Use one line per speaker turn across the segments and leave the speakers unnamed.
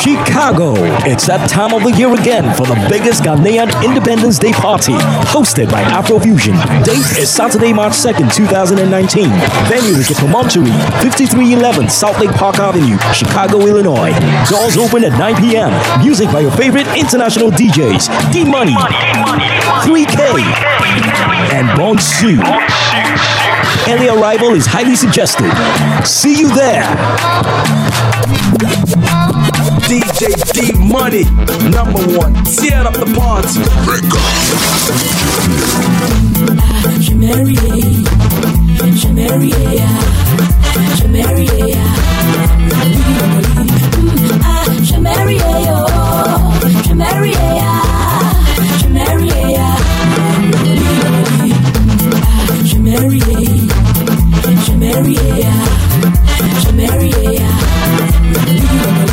Chicago. It's that time of the year again for the biggest Ghanaian Independence Day party, hosted by Afrofusion. Date is Saturday, March 2nd, 2019. Venue is the Promontory, 5311 South Lake Park Avenue, Chicago, Illinois. Doors open at 9 p.m. Music by your favorite international DJs, D Money, 3K, and Bonsu. Early arrival is highly suggested. See you there.
DJ D Money, number one. Tear up the party.
The thing to be, I'm in love. Malcolm, I jam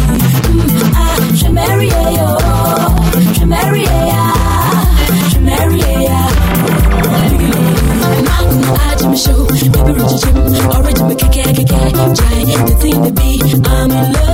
I'm in love.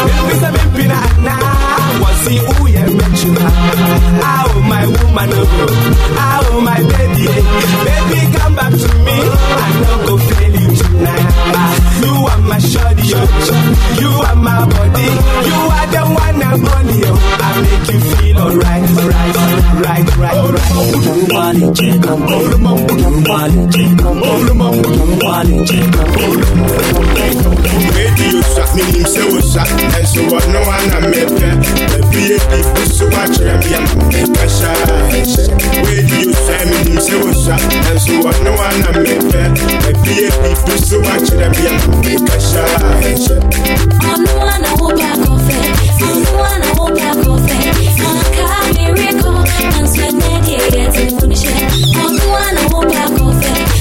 Wasi uye mechina. Oh my woman, oh my baby, baby come back to me. I no go fail you tonight. Ah, You are my shorty, oh. you are my body, you are the one and only. Oh. I make you feel alright, alright, right, right, right. Wali check wali check wali check up.
Radio shot, me him say what's up, and so what no one I met there. The VIP, so watch them be a make a shine. Radio shot, me him say what's up, and so what no one I met there. The VIP, so watch them be a make a shine.
I'm the one I hope I go fair. I'm the one I hope I go fair. I'm a miracle. I'm sweating it, yeah, to finish it. I'm the one I hope I go fair.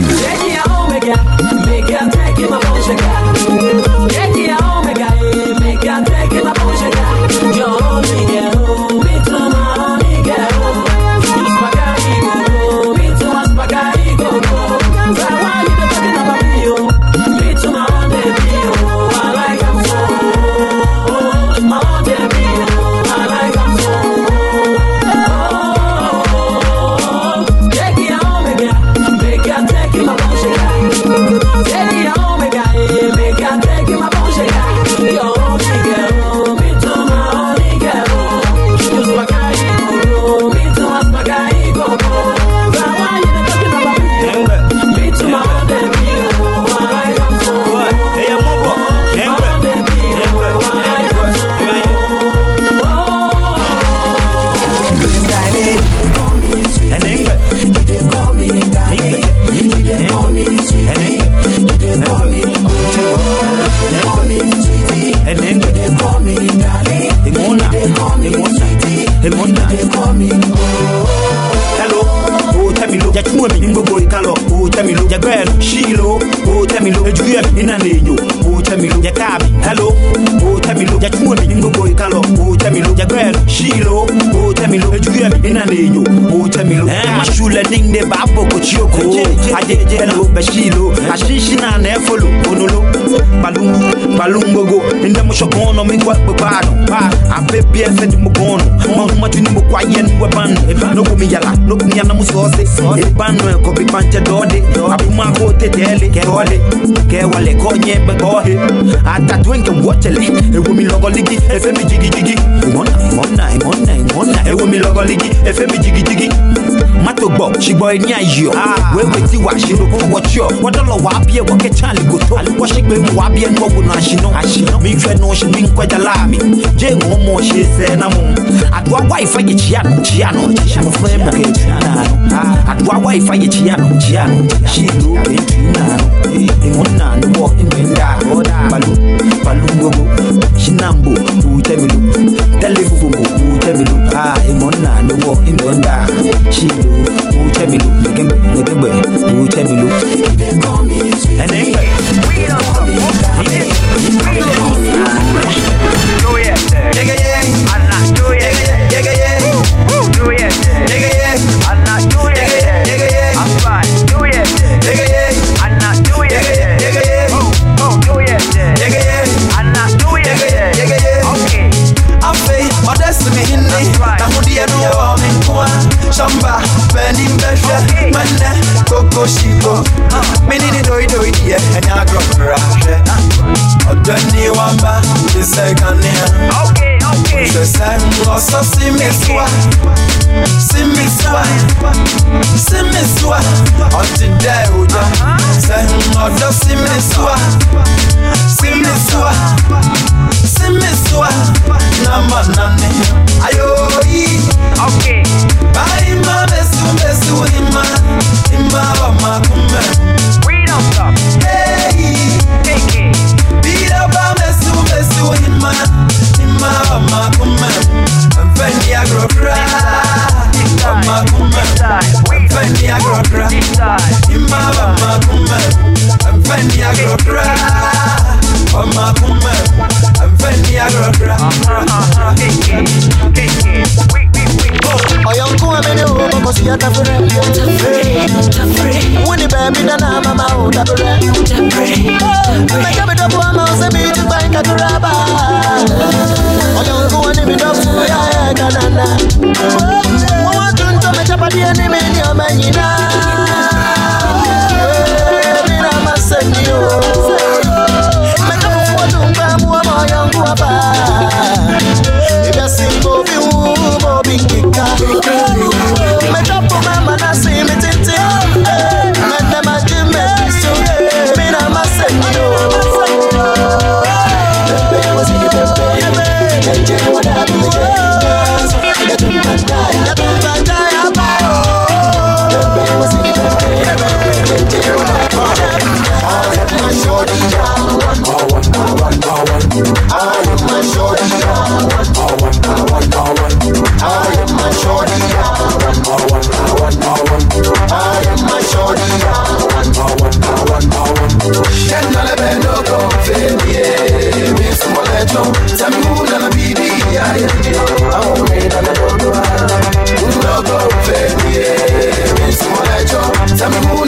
Money.
Balum balum gogo inda mo shokono mi kwa babano abebi efe di mo kono ma huma tu ni mo kwa yen wa ban no ko mi yala no ko mi yana mo so se e ban no ko bi panche dode. Abuma ko te tele ke wale ke wale ko nye be ko he ata twenke watele e wo mi logo ligi efe mi jigi. Jigi imona imona imona imona e wo mi logo ligi efe mi jigi. Jigi mato gbo shigbo ni ayo. We we ti wa shiro ko watch yo wodolo wa bie wo ke chali go to wo shigbe mu wa bie no wo no ashino. Ashino mi hwe no shi mi nkwaja la mi je mo mo shi se na mo adwa wifi ye chia no chia no chia no flame ke chia no adwa wifi ye chia no chia no shi do ke chia no e mo na no wo in benda balu balu gogo shinambo utemilu telefufumo utemilu ah e mo na no wo in benda shi do utemilu negembe negembe utemilu and then
afei sɛ ɔsɔ si
ɔbɛbɛka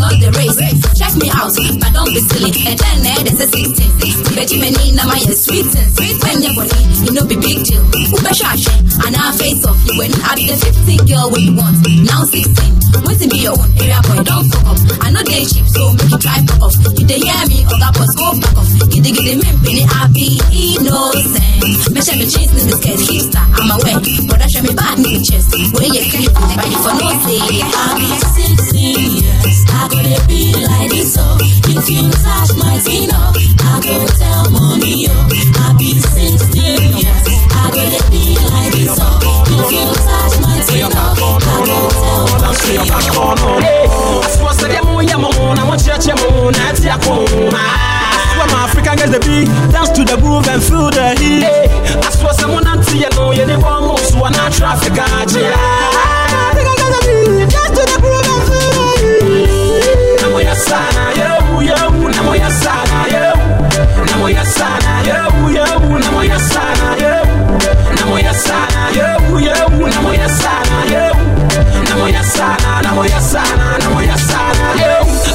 not the race. Check me out, but don't be silly. And then there's a 16. But you may my sweet and sweet when you're funny. You know, be big deal. Uber shash, and I face off. You when I be the 15 girl what you want. Now 16. What's in be your own area boy? Don't fuck up. I know they cheap, so make you try fuck off. You they hear me, or that boss go back off. Get the get the men, penny, I be innocent. Me share me cheese the skate, hipster, I'm away. But I show me bad chest. Where you can you ready for no say. I be 16 years. Gotta be like this, so if you touch my Tino, I go tell mommy, yo. I be 16 years. I gotta be like this, so if you touch my Tino, I go tell mommy, yo.
African girls the beat, dance to the groove and feel the heat. I swear someone anti you know you never almost one traffic African African girls the beat, dance to the groove and feel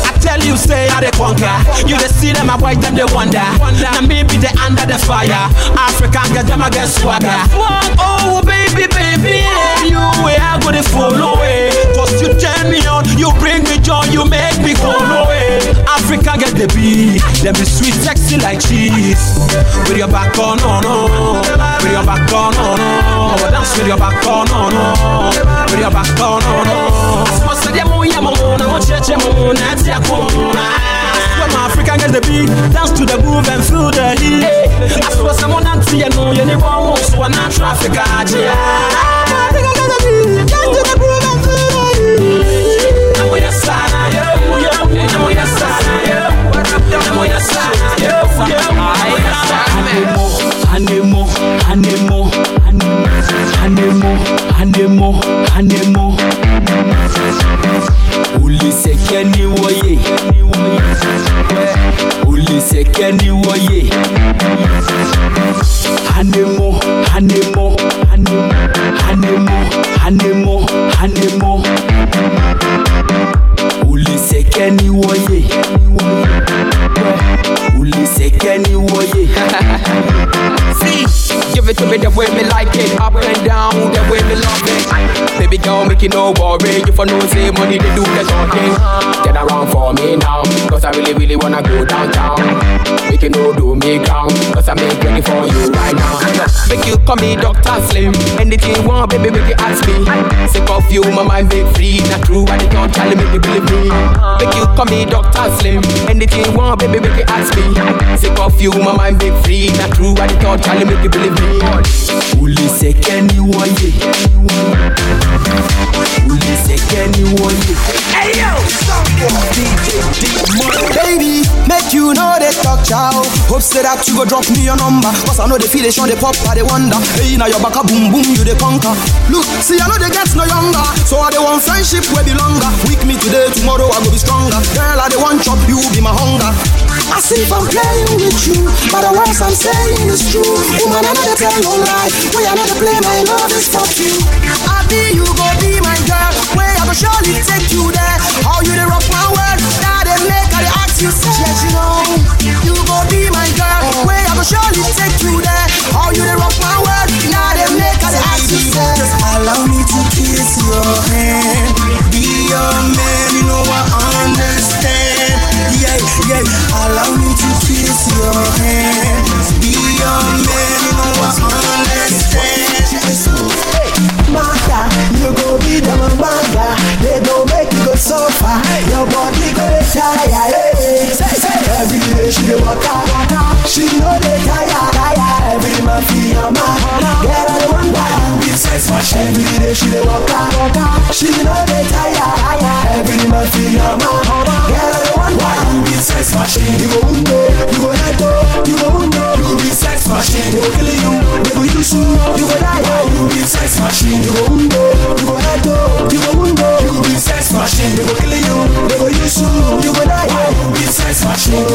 I tell you, say I the conquer. You the see them, I white them, they wonder. Now me be the under the fire. African get them against swagger. Oh baby, baby, you way I go to follow it. Cause you turn me on, you bring me joy, you make me go away. Africa get the beat, let me sweet, sexy like cheese. With your back on, no, no. With your back on, no, no. Dance with your back on, no, no. With your back on, no, no. Say them, oh yeah, mo, na mo cheche mo, na tia ko. When African get the beat, dance to the groove and feel the heat. I swear someone anti you know you never want so I'm not traffic Africa get the beat, dance to the groove and feel the heat. Namo ya sana, yo, yo, namo ya sana, yo, namo ya sana, yo, yo, namo ya sana.
Anemo, anemo, anemo, anemo, anemo, uliseke uliseke
you no worry, if I know say money they do the talking. Get around for me now, cause I really, really wanna go downtown. Make you no do me crown, cause I make ready for you right now. Make you call me Dr. Slim, anything you want, baby, make you ask me. Sick of you, my mind make free, not true, I can't tell make you believe me. Make you call me Dr. Slim, anything you want, baby, make you ask me. Sick of you, my mind make free, not true, I can't tell you, make you believe me.
uliseke ni woye uliseke ni woye
Baby, make you know they talk chow. Hope say that you go drop me your number. Cause I know they feel they show they pop, I they wonder. Hey, now your back a boom boom, you they conquer. Look, see, I know they get no younger. So I they want friendship where be longer. Weak me today, tomorrow I go be stronger. Girl, I they want chop, you be my hunger. I see if I'm playing with you, but the words I'm saying is true. Woman, I know they tell no lie. We I know they play my love is for you. I be you go be surely take you there. How you they rock my world? Now they make I they ask you say, yes, you know. You go be my girl. Way I go surely take you there. How you they rock my world? Now they make I they ask you say, just allow me to kiss your hand. Be your man, you know I understand. Yeah, yeah. Allow me to kiss your hand. Be your man, you know I understand. Mata, you go be the manga. be a man I why you be sex machine. You go undo, you go head you go undo. You be sex machine. They go kill you, they go use you, you go die. Why you be sex machine? You go undo, you go head you go undo. You be sex machine. They go kill you, they go use you,
you go die. Why you be sex machine?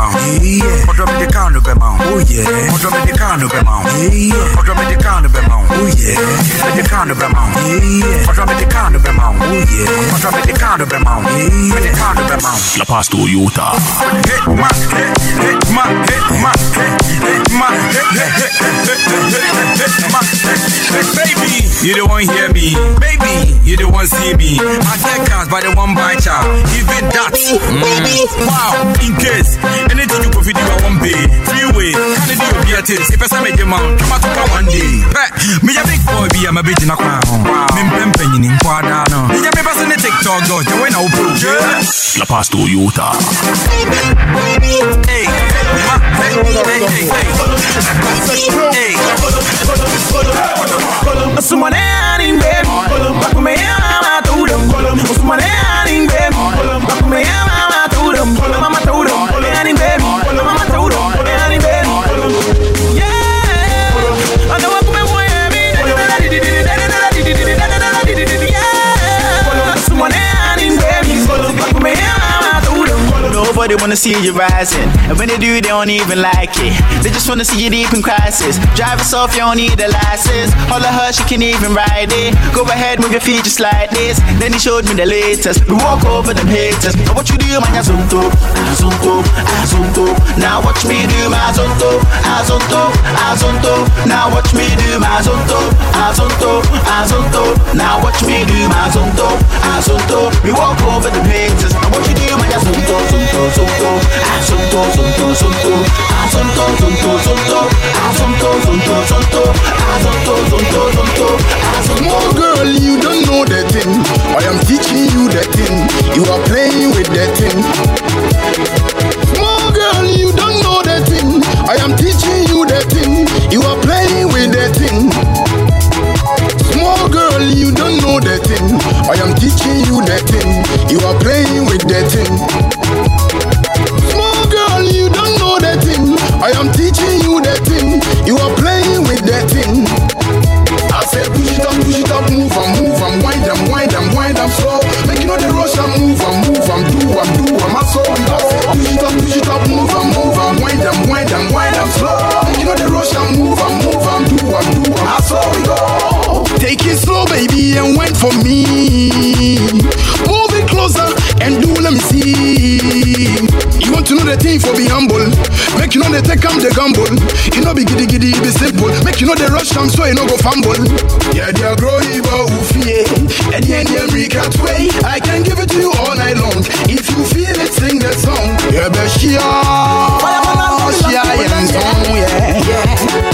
grandma. Yeah. Or drum in the counter grandma. Oh yeah. Or drum in the counter grandma. Yeah. Or drum in the counter grandma. Oh yeah. Or the counter grandma. Yeah. Or drum in the counter grandma. Oh yeah. Or drum in the counter grandma. Yeah. Or the counter grandma.
La Pasto Utah.
Hit my hit. Hit my hit my hit hit my hit hit hit hit hit hit my hit baby. You don't want hear me, baby. You don't want see me. I get cars by the one by child. Even that, baby. Wow. In case anything you video, I won't pay. Freeway, can you do your beating? If I say me demand, come out to one day. Me a big boy, be a my bitch in a crown. Me pempe in quadra no. Me a Passing the TikTok goes, you ain't no proof.
La pasto
to Utah. Hey, hey, hey, hey, hey.
Usumaneanin ben, baku me ama turum. Usumaneanin ben, baku me ama turum. Mama turum.
Nobody wanna see you rising. And when they do, they don't even like it. They just wanna see you deep in crisis. Drive us you don't need a license. All of her, she can even ride it. Go ahead, move your feet just like this. Then he showed me the latest. We walk over them haters. Now what you do, man, azonto, azonto, azonto. Now watch me do my azonto, azonto, azonto. Now watch me do my azonto, azonto, azonto. Now watch me do my azonto, azonto. We walk over them haters. Now what you do, man, azonto, azonto, azonto, azonto, azonto, azonto, azonto, azonto, azonto, azonto, azonto, azonto, azonto, azonto, azonto.
Small girl, you don't know the thing. I am teaching you the thing. You are playing with the thing. Small girl, you don't know the thing. I am teaching you the thing. You are playing with the thing. Small girl, you don't know the thing. I am teaching you the thing. You are playing with the thing. I am teaching you the thing. You are playing with the thing. I said push it up, push it up, move and move and wind and wind and wind and slow. Make you know the rush and move and move and do and do and my soul. I said push it up, push it up, move and move and wind and wind and wind and slow. Make you know the rush and move and move and do and do and my soul. Go. Take it slow, baby, and wait for me. Move know the thing for be humble. Make you know they take am the gamble. You know be giddy giddy, be simple. Make you know the rush am so you no go fumble. Yeah, they are growing but ufie. And the end we cat way. I can give it to you all night long. If you feel it, sing the song. Yeah, be shia. Ah, shia and song, yeah.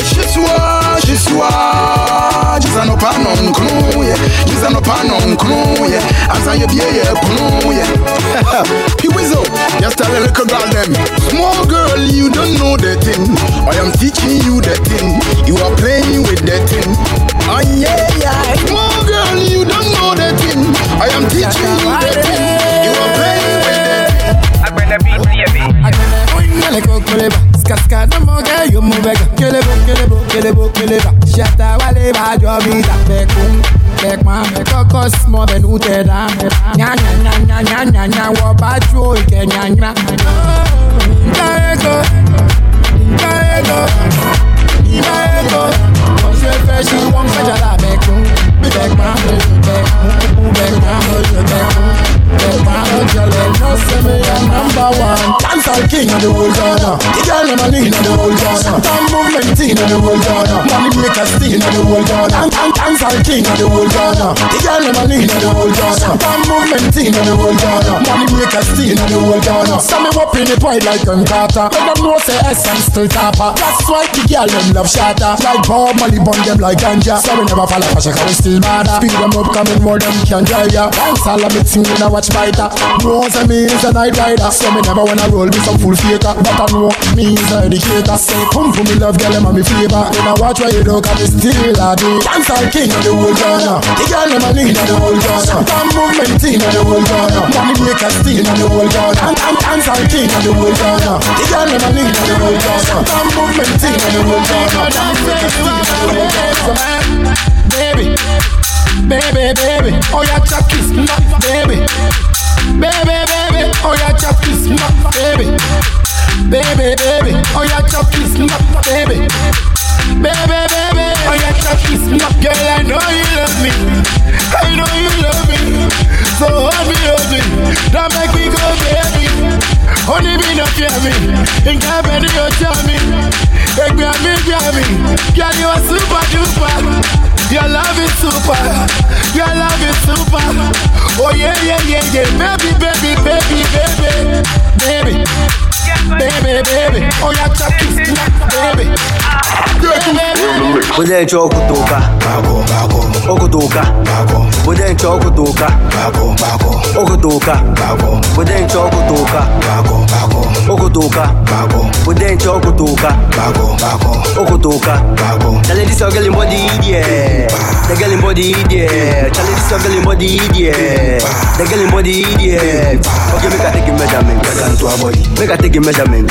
Bimbe shiswa, shiswa. Jiza no pano nknu, yeah. Jiza no pano yeah. Be yeah, yeah. Piwizo, just tell a little girl them. Small girl, you don't know the thing. I am teaching you the thing. You are playing with the thing. Oh yeah, yeah. Small girl, you don't know the thing. I am teaching cascade manquait, yo mon bec. Que
les beaux, que les beaux, que les beaux, que les bas. Chata, wale, ba, yo, vida, pekun. Pek ma, me kokos, mo ben ou te dam. Nya, nya, nya, nya, nya, nya, nya, wo ba, chou, ike, nya, nya. Nkaeko, nkaeko, nkaeko. Quand je fais, je suis wong, ça, j'ala, pekun. Pek ma, pekun, pekun, pekun, pekun, pekun ma, girl, a. Dancehall king of the whole Ghana. The girl them a lean of the whole Ghana. Damn movement teen of the whole Ghana. Money maker steal of the whole Ghana. Dan- dan- Dancehall king of the whole Ghana. The girl them a lean of the whole Ghana. Damn movement teen of the whole Ghana. Money maker steal of the whole Ghana. Some me up in the pride like Gun Carter. Let them know say essence still topper. That's why the girl them love Shatta. Like Bob Marley bun them like ganja. So we never fall off a we still bother. Speed them up coming more them can drive ya. Dancehall a me thing when I watch fighter. Knows a me is a night rider. So me never wanna roll with some full faker. But I know me is a educator. Say come for me love girl them a me flavor. When I watch where you do cause it's still a day. Dancehall king of the whole Ghana. The girl them a lead of the whole Ghana. Damn movement team of the whole Ghana. Money maker steal of the whole. And and dancehall king of the whole Ghana. The girl them a lead of the whole Ghana. Damn movement team of the whole the Ghana. Baby, baby, baby, oh yeah, chop kiss, baby, baby, baby, oh yeah, chop kiss, baby, Baby, baby, oh yeah, chop kiss me baby. Baby, baby, oh yeah, chop oh oh kiss me girl. I know you love me. I know you love me. So hold me, hold me. Don't make me go, baby. Only me not fear me. In company, you tell me. Hey, grab me. Girl, you are super duper. Your love is super. Your love is super. Oh yeah, yeah, yeah, yeah. Baby, baby, baby, baby, baby. Baby, baby, oh yeah, chop
Okutoka Bako Bude ncho kutoka Bako, bako Okutoka Bako Bude ncho kutoka Bako, bako Okutoka Bako Chale this your girl in body idiot The girl in body idiot Chale this your girl in body idiot The girl in body idiot Okay, make I take a measurement. Make I take a measurement.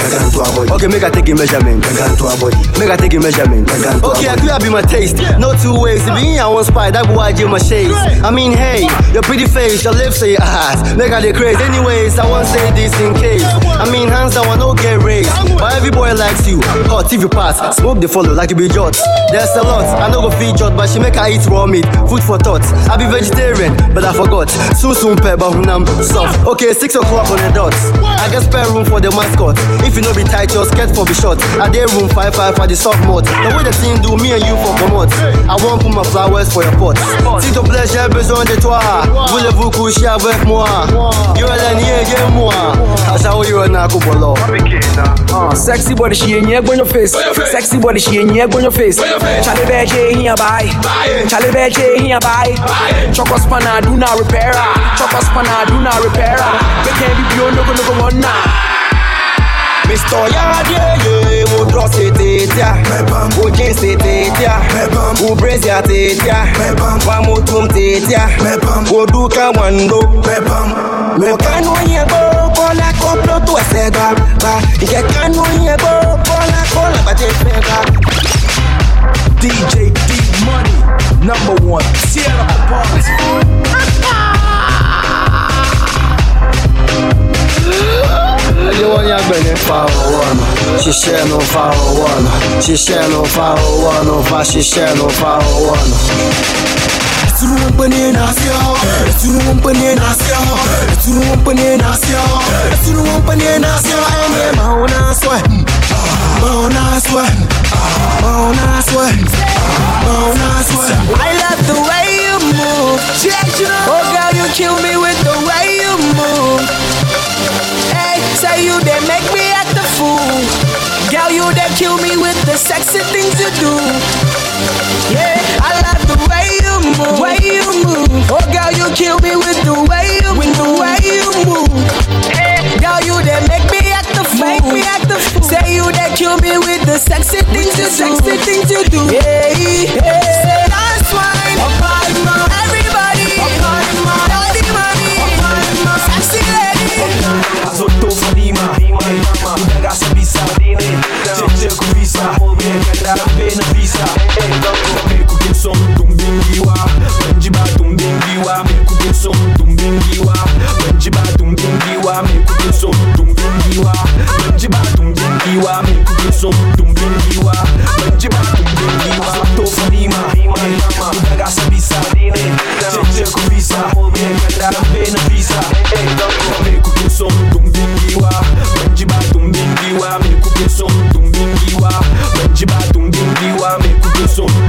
Okay, make I take a measurement. Against your body Make I take a measurement. Okay, I could be my taste. No two ways. If me, I want spy, that boy give my shades. I mean, hey, your pretty face, your lips, and your eyes. Make her the craze. Anyways, I want say this in case. I mean, hands down, I no get raised. But every boy likes you. Hot TV pass, smoke the follow like you be jot. There's a lot. I know go feed jot, but she make her eat raw meat. Food for thought. I be vegetarian, but I forgot. Soon soon pepper hunam soft. Okay, six o'clock on the dot. I get spare room for the mascot. If you know be tight, your skirt for be short. I dare room five five for the soft mode. The way the thing do me and you for promote. I won't put my flowers for your pot. Si ton j'ai besoin de toi. Voulez-vous coucher avec moi? You're la niègue moi. Acha you na kubolo.
Uh, sexy body, she ain't yet on your face. Sexy body, she ain't yet on your face. Charlie Beje here buy. Charlie Beje here buy. Choco spanner, do not repair. Choco spanner, do not repair. We can't be beyond no go no go one now.
Mr. Yadie, mo drop setetia Mo jean setetia Mo brazier tetia Wa mo tum tetia Mo duka wando Mo kanu yebo Kola koplo tu ese gba gba kanu yebo Kola kola ba je fe gba
DJ D Money, number one. Tear up
Yóò ní agbẹ̀ni fa owó ọ̀nà, ṣiṣẹ́ ló fa owó ọ̀nà, ṣiṣẹ́ ló fa owó ọ̀nà, fa ṣiṣẹ́ ló fa owó ọ̀nà. Tunu wọn pe ni na se ọ, tunu wọn pe ni na se ọ, tunu wọn pe ni na se ọ, tunu wọn pe ni na se ọ, ẹni ma ọ na sọ ẹ, ma ọ na sọ ẹ, ma ọ na sọ ẹ, ma ọ na sọ ẹ.
I love the way you move. Oh girl, you kill me with the way you move. Say you they make me act a fool. Girl, you they kill me with the sexy things you do. Yeah, I love the way you move. Way you move. Oh girl, you kill me with the way you with the way you move. Girl, you they make me act a fool. Make me act a fool. Say you they kill me with the sexy things you do. Sexy things you do. Yeah, yeah. era appena vista Meku che son tumbingiwa Benji
ba tumbingiwa Meku che son tumbingiwa Benji ba tumbingiwa Meku che son tumbingiwa Benji ba tumbingiwa Meku che son tumbingiwa Benji ba tumbingiwa Sotto fanima Una ragazza vista C'è c'è con vista Era appena vista Meku che son tumbingiwa Benji ba tumbingiwa Meku che son tumbingiwa Benji ba e o amigo do eu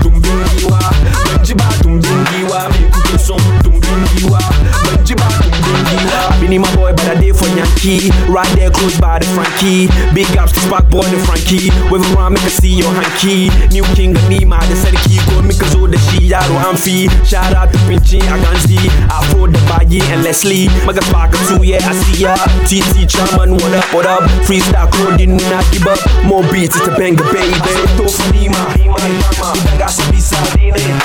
Bini my boy, but I did for Yankee. Right there, close by the Frankie. Big ups to Spark Boy and Frankie. Wave around, make a see your hanky. New King Anima, the said key, go make us all the she, Yaro Amphi. Shout out to I can see. Afro the Bayi and Leslie. Maga Spark too, yeah, I see ya. TT Chairman, what up, what up? Freestyle clothing, we not give up. More beats, it's a banger, baby. To Fanima, Udaga Sabisa, Cheche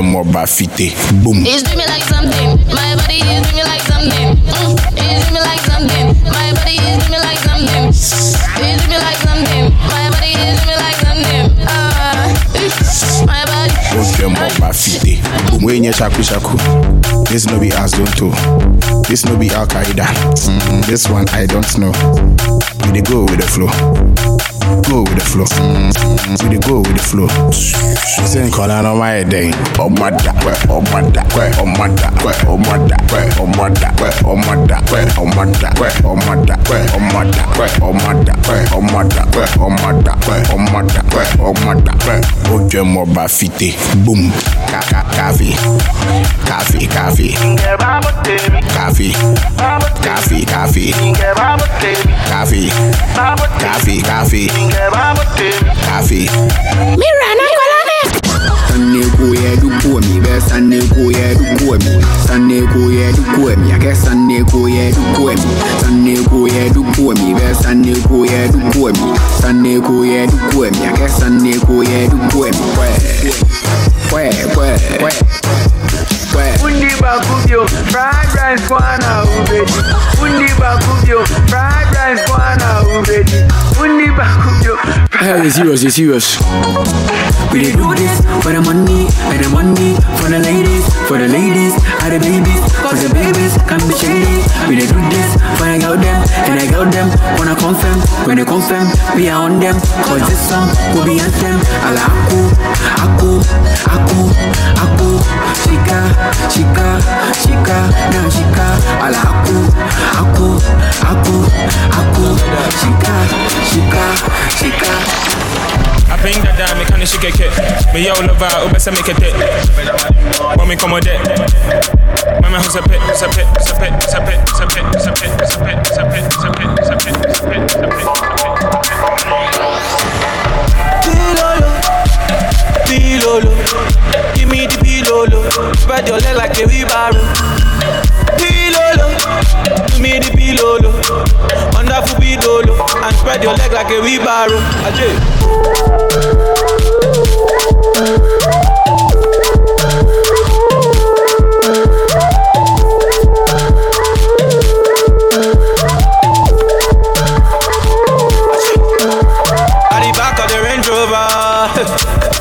ó jẹ mọba fìtè boom.
It's do me like something. My body is do me like something. Mm, it's do me like something. My body is do me like something. It's do me like something. My body is do me like something. Ah, uh, my body.
ó jẹ mọba fìtè boom. wey nye shaku shaku this no be azonto this no be al qaeda mm, this one i don't know we dey go with the flow go with the flow mm, we dey go with the flow. ṣe nǹkan lára ọmọ ẹ̀ dẹ́yìn. ọmọdà pẹ́ ọmọdà pẹ́ ọmọdà pẹ́ ọmọdà pẹ́ ọmọdà pẹ́ ọmọdà pẹ́ ọmọdà pẹ́ ọmọdà pẹ́ ọmọdà pẹ́ ọmọdà pẹ́ ọmọdà pẹ́ ọmọdà pẹ́ ọmọdà pẹ́ ọmọdà pẹ́ ó jẹ́ mọba fìtè boom. Kàkà káfí káfí
Sunday go yeah do go me, where Sunday go yeah do go me, Sunday go yeah do go me, I guess Sunday go yeah do go me, Sunday go yeah do go me, where Sunday go I guess Sunday go yeah do go me, where, where, where, where.
Undi bakubyo, fried rice kwana ubedi. Undi bakubyo, fried rice kwana ubedi. Undi bakubyo,
Hell, it's serious, it's serious. We dey do this for the money, and the money for the ladies, for the ladies, and the babies, cause the babies can be shady. We dey do this for the girl them, and the girl them wanna confirm. When they confirm, we are on them, cause this song will be anthem. Ala aku, aku, aku, aku, shika, shika, shika, now shika. Ala aku, aku, aku, aku, shika, shika, shika.
I think that damn me she get it. Me yo love her, ube se make it it. When me come with it. Mama who's a pit, who's a pit, who's a pit, who's a pit, who's a pit, who's a pit, who's a pit, who's a pit, who's a pit, who's a pit, who's a pit, who's a pit.
Pilolo, give me the pilolo. Spread your leg like a wheelbarrow. Give me the pilolo. Wonderful pilolo, and spread your leg like a wheelbarrow. Ajay. At the back of the Range Rover,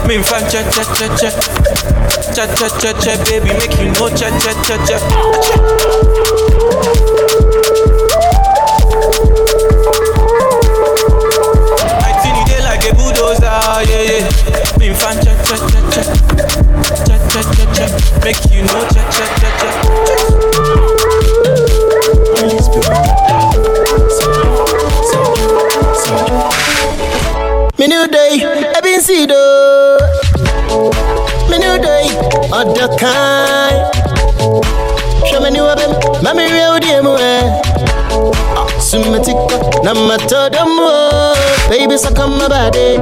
me fan cha cha cha cha, cha cha cha cha, baby make you know cha cha cha cha.
Baby, so come my body,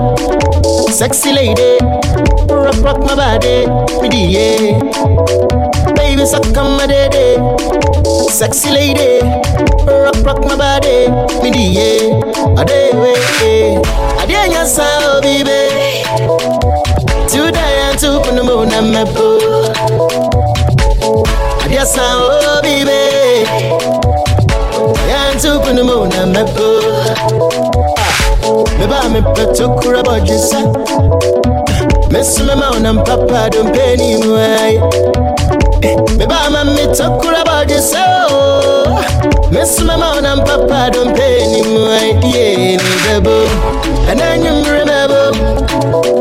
sexy lady. Rock rock my body, me yeah. Baby, so come my daddy, sexy lady. Rock rock my body, me yeah. Ade we, ade anya sa oh baby. Today two on the moon and me boo. Ade sa oh baby. And two on the moon and me boo. Me ba me peto kura bojisa. Miss me ma unam papa don't pay ni mwai. Me ba ma me to kura bojisa. Miss me ma unam papa don't pay ni mwai. Yeah, ni bebo. And then you remember.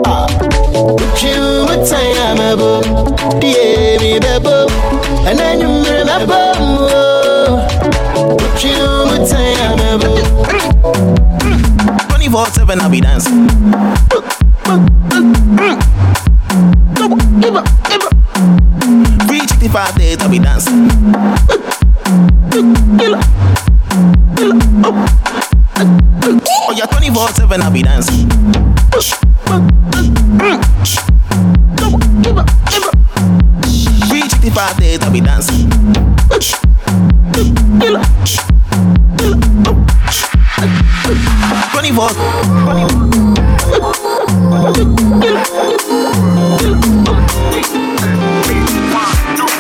Ah. You would say I'm a boo. Yeah, me bebo. And then.
24 7 I'll be dancing. Sixty five days I'll be dancing. Oh yeah, 24 7 I'll be dancing.
24.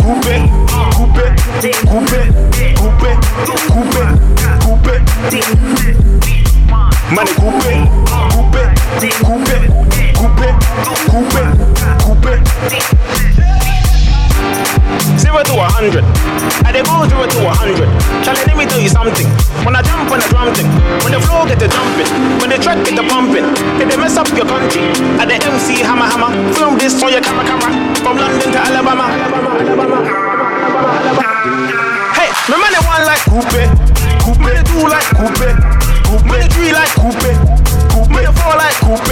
Coupé, coupé, coupé, coupé, coupé, coupé. Money coupé, coupé, coupé, coupé, coupé, coupé. Zero to a hundred. I dey go zero to a hundred. Charlie, let me tell you something. When I jump on a drum thing, when the flow get to jumping, when the track get to pumping, it they mess up your country. At the MC hammer hammer, film this for your camera camera. From London to Alabama. Hey, my man they one like coupe, coupe, they two like coupe, coupe, they three like coupe, coupe, they four like coupe.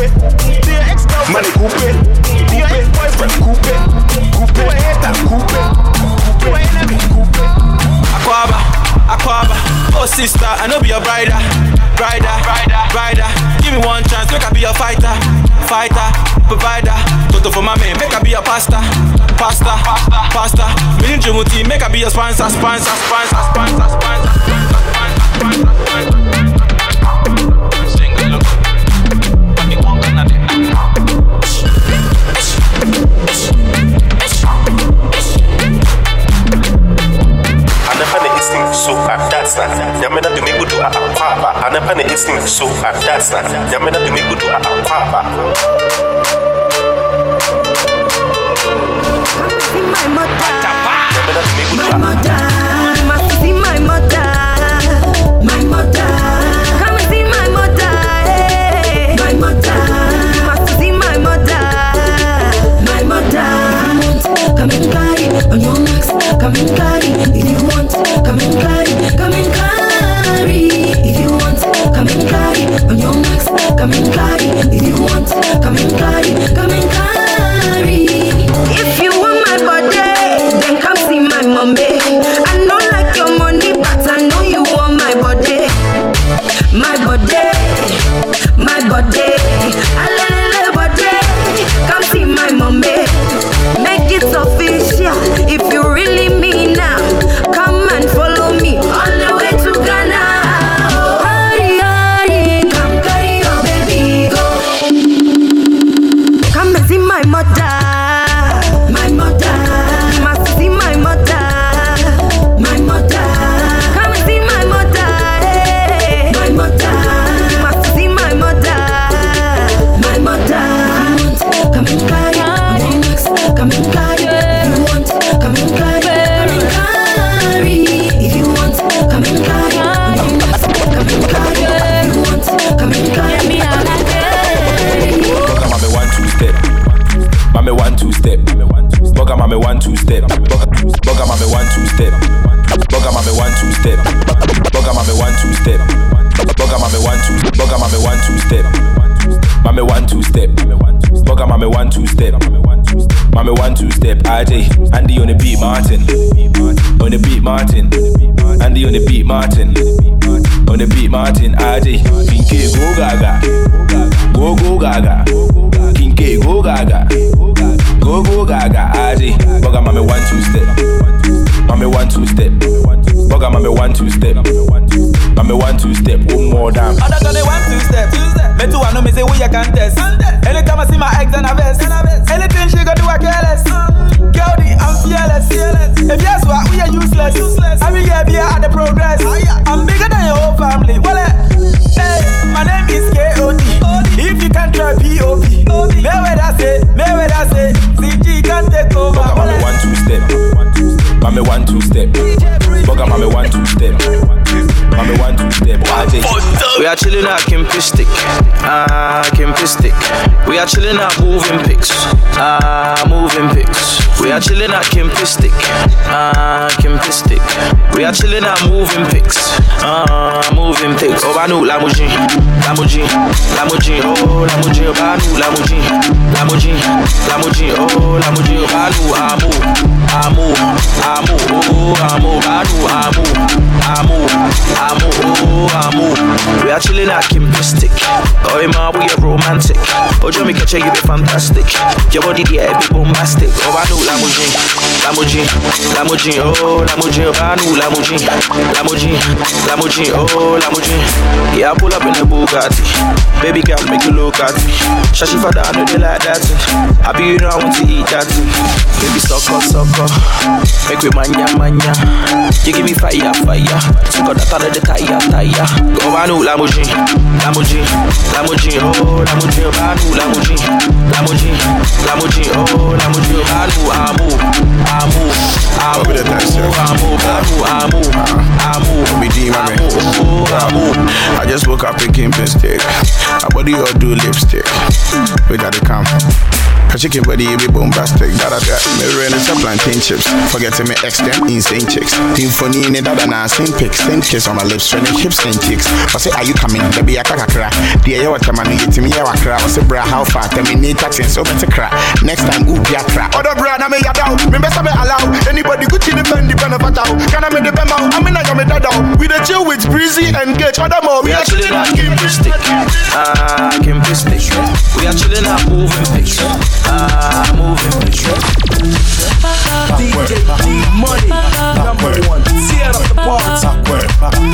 To your ex girlfriend, coupe, to your ex boyfriend, coupe, coupe, to a hater, coupe, to a enemy, coupe.
Aquaba, Aquaba, oh sister, I know be your brider, brider, brider, brider. Give me one chance, make I be your fighter, fighter, provider. Toto for my man, make I be your pastor, pastor, pastor, pastor. Million Jimuti, make I be your sponsor, sponsor, sponsor, sponsor, sponsor.
anapa na instinct so adasa nyame na dumi gudu a akwaba nyame na dumi gudu a
Must see my mother, my mother. Come and see my mother, eh. my mother. Must see my mother, my mother. Come and carry on your marks, come and carry. Come and carry. If you want, come and carry, come
Gaga. Kinke go gaga. Go go gaga. Aji. Boga mame one two step. Mame one two step. Boga mame one two step. Mame one two step. One more damn.
Other than one two step. Me too, I know me say we a contest. Anytime I see my ex and I vest. Anything she go do, I careless. Girl, the I'm fearless. If yes, what we are useless. I be here, be at the progress. I'm bigger than your whole family. Well, eh, hey, my name is K.O.D. Try P.O.P. Say, say, CG can take over.
Boga mame one two step. Mame one two step. Mame one two step. Mame one two step. Aji.
We are chilling at Kempinski, ah, Kempinski. We are chilling at moving pics, ah, moving pics. We are chilling at Kempinski, ah, Kempinski. We are chilling at moving pics, ah, moving pics. Oh, Banu, Lamujin, Lamujin, Lamujin, oh, Lamujin, Banu, Lamujin, Lamujin, Lamujin, oh, Lamujin, Banu, Amu, Amu, Amu, oh, Amu, Banu, Amu, Amu, Amu, oh, Amu, move. We are chilling at Kempinski. Oh, man, we are romantic. Oh, me catch you be fantastic. Your body, yeah, be bombastic. Oh, I know Lamborghini, Lamborghini, Lamborghini, oh, Lamborghini, oh, I know Lamborghini, Lamborghini, Lamborghini, oh, Lamborghini. Yeah, I pull up in the Bugatti. Baby girl, make you look at me. Shashi father, I know they like that. I be around to eat that. Baby, sucker, sucker. Make we manya, manya. You give me fire, fire. Got that of the tire, tire. Go on, Lamborghini, Lamborghini, Lamborghini, oh, Lamborghini, oh, Banu, oh, Lamborghini, Lamborghini, Lamborghini, oh, Lamborghini, Banu, Amu, Amu, Amu, Amu, Banu, Amu, Amu,
Me D, my man.
Amu.
Oh, I just woke up thinking stick. My body all do lipstick. We gotta come. A chicken body be bombastic. That I got me running some plantain chips. Forgetting me ex them insane chicks. Team funny in it that and same pics. Same kiss on my lips. Training hips and chicks. I say, are you coming? Baby, I can't cry. Dear, you what man you to me? I cry. I say, bra, how far? Tell me need taxi so better cry. Next time, ooh, yeah, cry. Other bra, na me ya down. Me best me allow. Anybody good to defend the pen of a town. Can I me the pen out? I mean, I got me that down. We the chill with breezy and gauge. Other more.
We are chilling at Kempinski. Ah, Kempinski. We are chilling at moving picture. Ah, moving picture.
DJ D Money, number one. Tear up the party.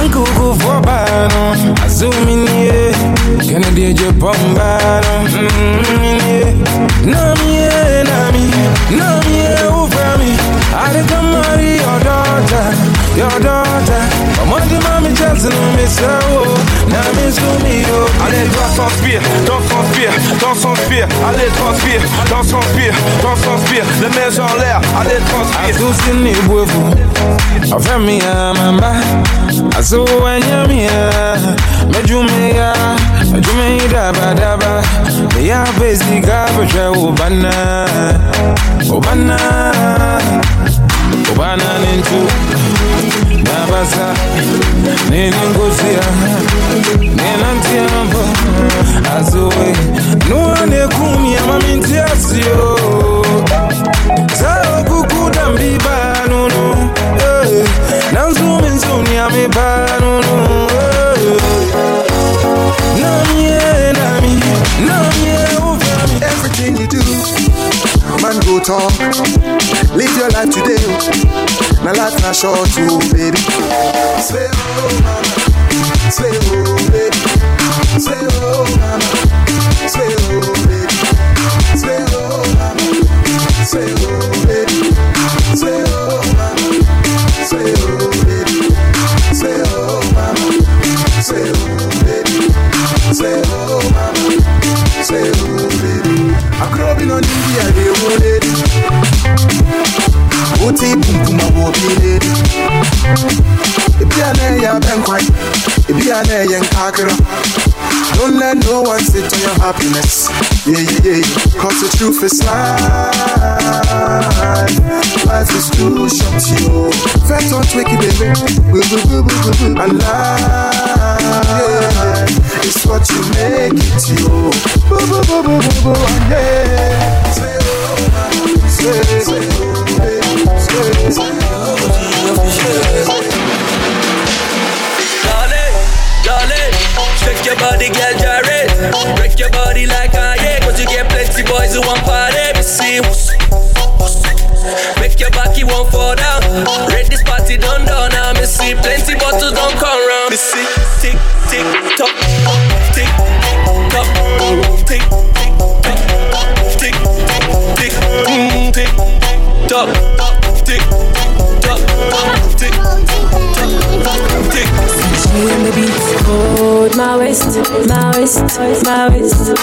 Uncle Kufo banu, asumini, Kennedy Japan banu, mm, Nami, nami, nami, over me. I did come marry your daughter, your daughter. But one day, mommy just know me
Allez, danse, inspire, danse, inspire, danse, inspire. Allez, transpire, danse, inspire, danse, inspire. Les mains en l'air, allez, transpire.
Akusini bwevu, avemia mama. Azuwenyamia, mejumia, mejumia daba daba. Ya bezi gabja ubana, ubana, ubana nintu. Ninantia mbo Azuwe Nuane kumi ya maminti
Now life not short too, baby. Say oh mama, say oh baby, say oh mama, say oh baby, say oh mama, say oh baby, say oh mama, say oh baby, say oh mama, say oh baby, say oh mama, say oh baby. Nkakra. Don't let no one sit your happiness. Yeah, yeah, yeah. Cause the truth is life. Life is too short, yo. Fat on twicky, baby. And life, it's what you make it, yo. Boo, boo, boo, boo, boo, boo. Say, oh, mama. Say, say, oh.
Darling, shake your body.
Break your body like cause you get plenty boys who want party. See. Make your won't fall down. This party done see plenty don't come round. See tick tick tock, tick tock, tick tick tick tick, mm, tick tock, tick tock, tick tock, tick.
When the beat hold my waist, my waist, my waist.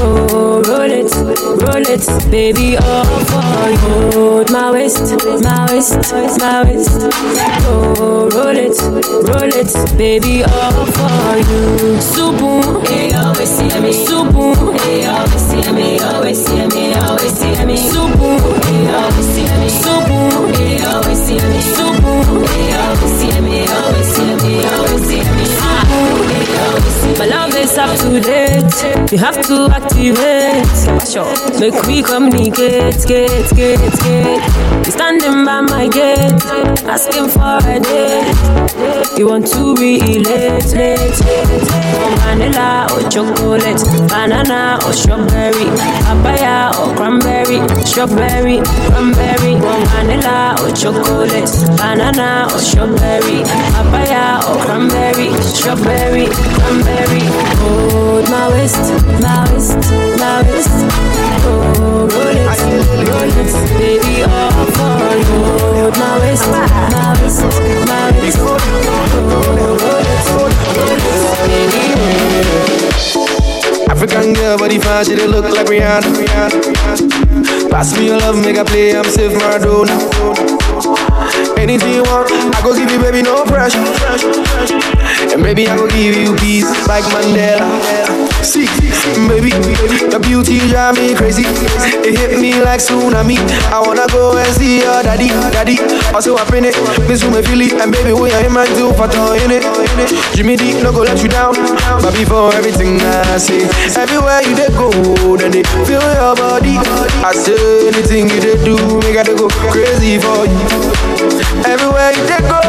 Oh, roll it, roll it, baby, all for you. Hold my waist, my waist, my waist. Oh, roll it, roll it, baby, all for you. Subu, hey, always see me. Subu, hey, always see me, always see me, always see me. Subu, always see me. Subu, always see me. Subu, hey, always see me, always see me, always see me. My love is up to date. You have to activate. Make we communicate, get, get, get. You standing by my gate, asking for a date. You want to relate, late, Vanilla or chocolate, banana or strawberry, papaya or cranberry, strawberry, cranberry. Vanilla or chocolate, banana or strawberry, papaya or cranberry, strawberry, cranberry. Hold my waist, my waist, my waist. Oh, roll it, roll it, baby, all for you. Hold my waist, my waist, my waist. Oh, roll it, roll it, baby.
African girl, body fine, she look like Rihanna. Pass me your love, make a play, I'm safe Maradona. Anything you want, I go give you, baby, no pressure. And maybe I go give you peace like Mandela. See, baby, your beauty drive me crazy. It hit me like tsunami. I wanna go and see your daddy, daddy. Also up in it, miss you me feel it, and baby, we are in my do for in it. Jimmy D, no go let you down. But before everything I say, everywhere you dey go, then they feel your body. I say anything you dey do, I dey go crazy for you. Everywhere you dey go,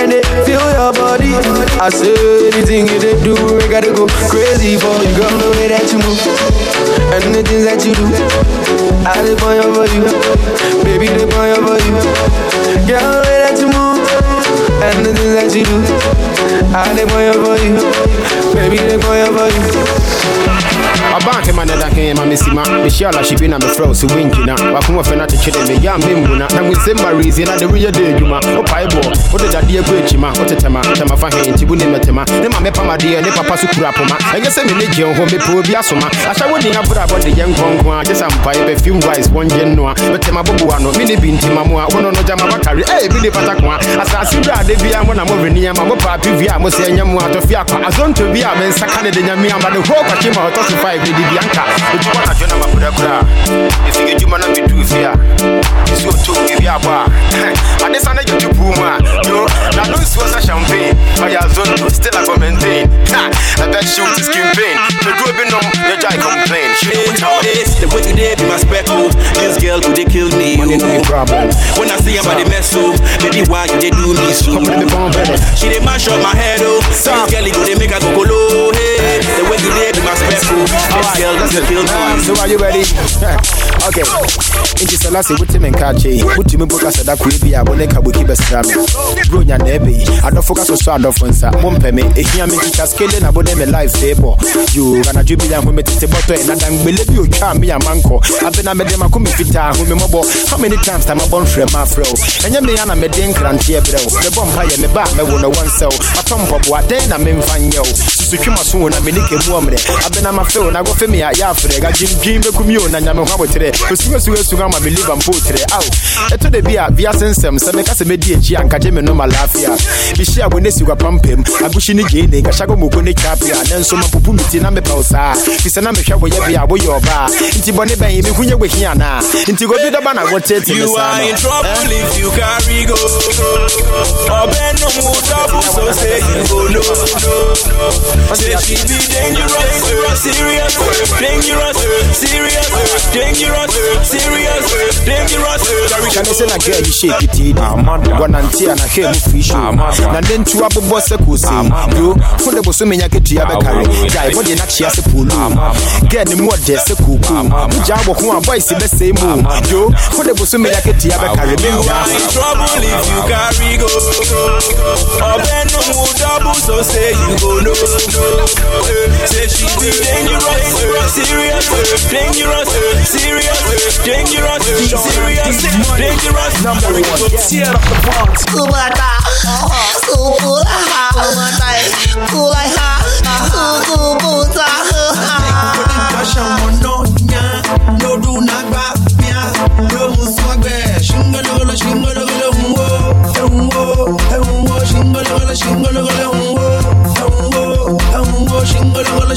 then they feel your body. I say anything you dey do, I dey go crazy for you. Girl, the way that you move and the things that you do, I dey for you for you, baby, dey for you for you. Girl, the way that you move. And the things that you do, I dey for you for you, baby, dey for you for
bi na mefrɛ wo sɛ woangyina wakoma fɛ no akyekyere me yɛ a memmu na ma. Resi na de woyɛ dɛ adwuma wopae boɔ wode dadeɛ kɔ akyima wotetɛma tɛma fa he nti wo ne mɛtɛma ne ma. Mɛpamadeɛ ne papa so kura poma ɛnyɛ sɛ mene gye ho mepɛ obi asoma ahyɛ wo ne abrabɔ de yɛ nkɔnko a gye sa mpae bɛfim wise wɔngye nnoa mɛtɛma boboa no mene bi ntima mu a wono no gyama bakare ei bi ne pata ko a asase wura ade bia mo na mɔveni ama mopaape wie a mo sɛ ɛnyɛ mu atɔfi akwa azonto bi a mensaka ne de nyame ama de hɔ kwakye ma. Ɔtɔ so five ne de bianka edwuma na dwena makorakora ɛfiri adwuma na meduu fie a ɛsi ɔtɔ ebi abɔ a ade sa na yɛ tupu mu a yo na no nsuo sa champagne. Ɔyɛ azonto still I go maintain. Ha ɛbɛ hyew to skin pain. Meduro bi nom yɛgya I complain.
The way you did be my speckle. Oh. This girl could they kill me.
Money no be oh. problem.
When I see her body mess up, baby why you they do me so? She they mash up my head oh. This girl go they make her go colo. Hey, the way you did my girl doesn't kill me.
So are you ready? okay. Inti salasi wuti menkache Wuti mbuka sada kuibi ya Wone kabuki besrami Bro nya nebe Adofo kaso so adofo nsa Mumpe me Ehia me skele na bone me life febo You Gana jubi ya hume tete boto e Nada ngbele bi ocha mi ya manko Abena mede makumi fita Hume mobo How many times time I born fre ma Enye me yana me den kranti e bro. Me bom pa ye me ba me wo no one cell. Matompo bo aden na me mfanye o Maso na me nike mu omre Abena ma feo na go fe me ya ya fre Ga jim jim be kumi o na nyame hwa botere Osuga suga suga ma me live am potre Au Eto de bia via sensem Se me kase me di echi anka je me no malafia Bishi abo ne siwa pampem Agushi ni gene Ka shago mo ne chapia Nenso ma pupu miti na me pa usa Fise na me hwa wo ye bia bo yo ba Nti bone ben me hunye we hia na Nti go bi da ba na go tete me
You
sa
are
no.
in trouble if you carry go. Obe no mo trouble, so say you go no. Say it be dangerous, serious, dangerous, serious, dangerous, serious, dangerous.
Can I say na girl you shake it in? Ah, Wananti ana hair mu fish. Oh. Ah, na den tu abobo se ko ah, se. Yo, fule bo me ya ke tia be kare. Guy, body na chia se pulu. Girl ni mo de se koko. Mu ja wo ho boy si be se oh. mu. Yo, fule bo me ya ke tia
be kare. Me in trouble if you carry go. Obenu double so say you go no no. Say she be dangerous, serious, dangerous, serious, dangerous, serious, dangerous. Number one, tear up the front.
Kubata, kubula, kubata,
kubaya, kubuta. Lọ́dún náà gbà bíà, lọ́mú sọ́gbẹ́, ṣùgbọ́n lọ́lọ́ ṣùgbọ́n lọ́.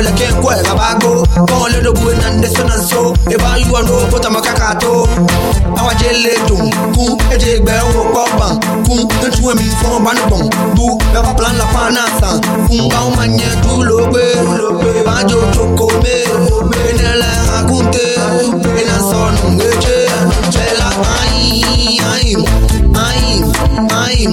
Aláǹkó, kẹ́kẹ́ labọ́lẹ̀ kẹ́ kó ẹ̀ rabago, kọ́ lẹ́dọ̀ bu ẹ̀ nàndẹ́ sọ́nà so, mọ́ kákà tó. Àwọn ajé lè dùn kún, ẹ̀jẹ̀ gbẹ̀ owó pọ̀ bàn kún, ntú ẹ̀mí fún ọba ní bọ̀n bú, bẹ́ẹ̀ plan la pa náà sàn, fún báwọn máa nyẹ dúró gbé, ìbájọ́ jókòó mé, ìnẹ̀lẹ̀ àgùntè, ìnà sọ̀nù méje, bẹ́ẹ̀la ayín ayín ayín ayín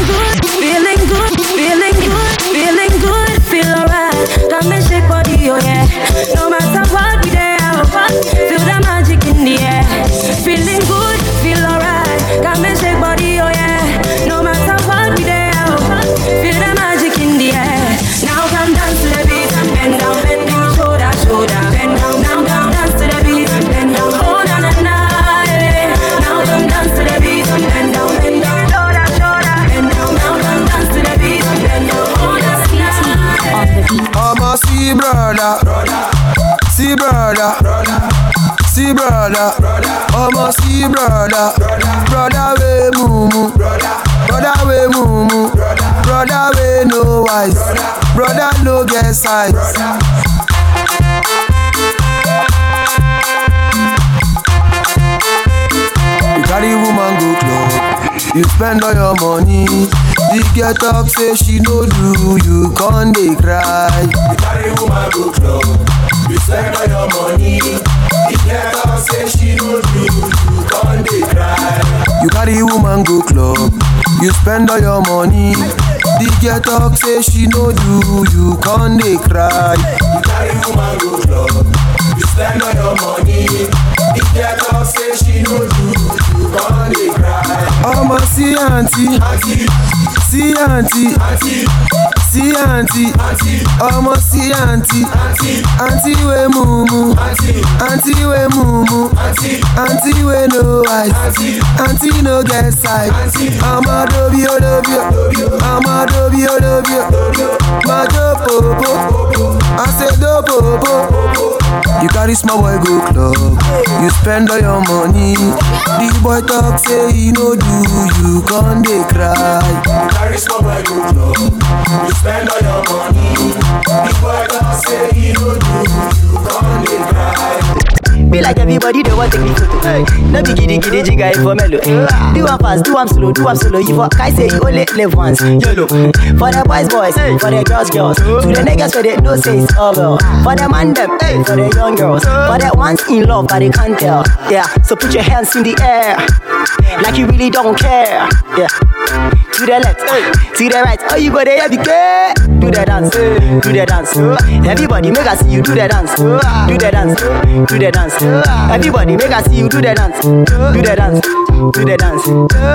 Feeling good, feeling good, feeling good, feeling good, feel alright. Come and shake body, oh yeah. No matter what
brother. A see brother, brother we mumu, brother we mumu, brother we no wise, brother no get size. You carry woman go club, you spend all your money. The girl talk say she no do, you con dey cry. You carry woman go club, you spend all your money. Girl talk say she do, cry. You carry woman go club, you spend all your money. The girl talk say she no do, you con dey cry. You carry woman go club, you spend all your money. The girl talk say she no do, you con dey cry. Ọmọ sí àǹtí, sí àǹtí, sí àǹtí, ọmọ sí àǹtí, àǹtí wé mumu, àǹtí wé mumu, àǹtí wé no eyes, àǹtí no get sight. Ọmọ dobi o dobi o, ọmọ dobi o dobi o, máa jó pòpò, àṣedó pòpò. Oh, oh, oh, you carry small boy go club, you spend all your money. The boy talk say he no do, you con dey cry. You carry small boy go club, you spend all your money. The boy talk say he no do, you con dey cry.
Be like everybody they want take me photo. Hey. No be giddy giddy jigga for mellow. Do am fast, do am slow, do am solo. You for kai say you only live once. YOLO. For the boys boys, for the girls girls. To the niggas for the no say over. For the man them, hey. for the young girls. For the ones in love but they can't tell. Yeah. So put your hands in the air, like you really don't care. Yeah. To the left, to the right. Oh you go there, be care. Do the dance, do the dance. Everybody make us see you do the dance, do the dance, do the dance. Everybody make us see you do the dance. Do the dance. Do the dance.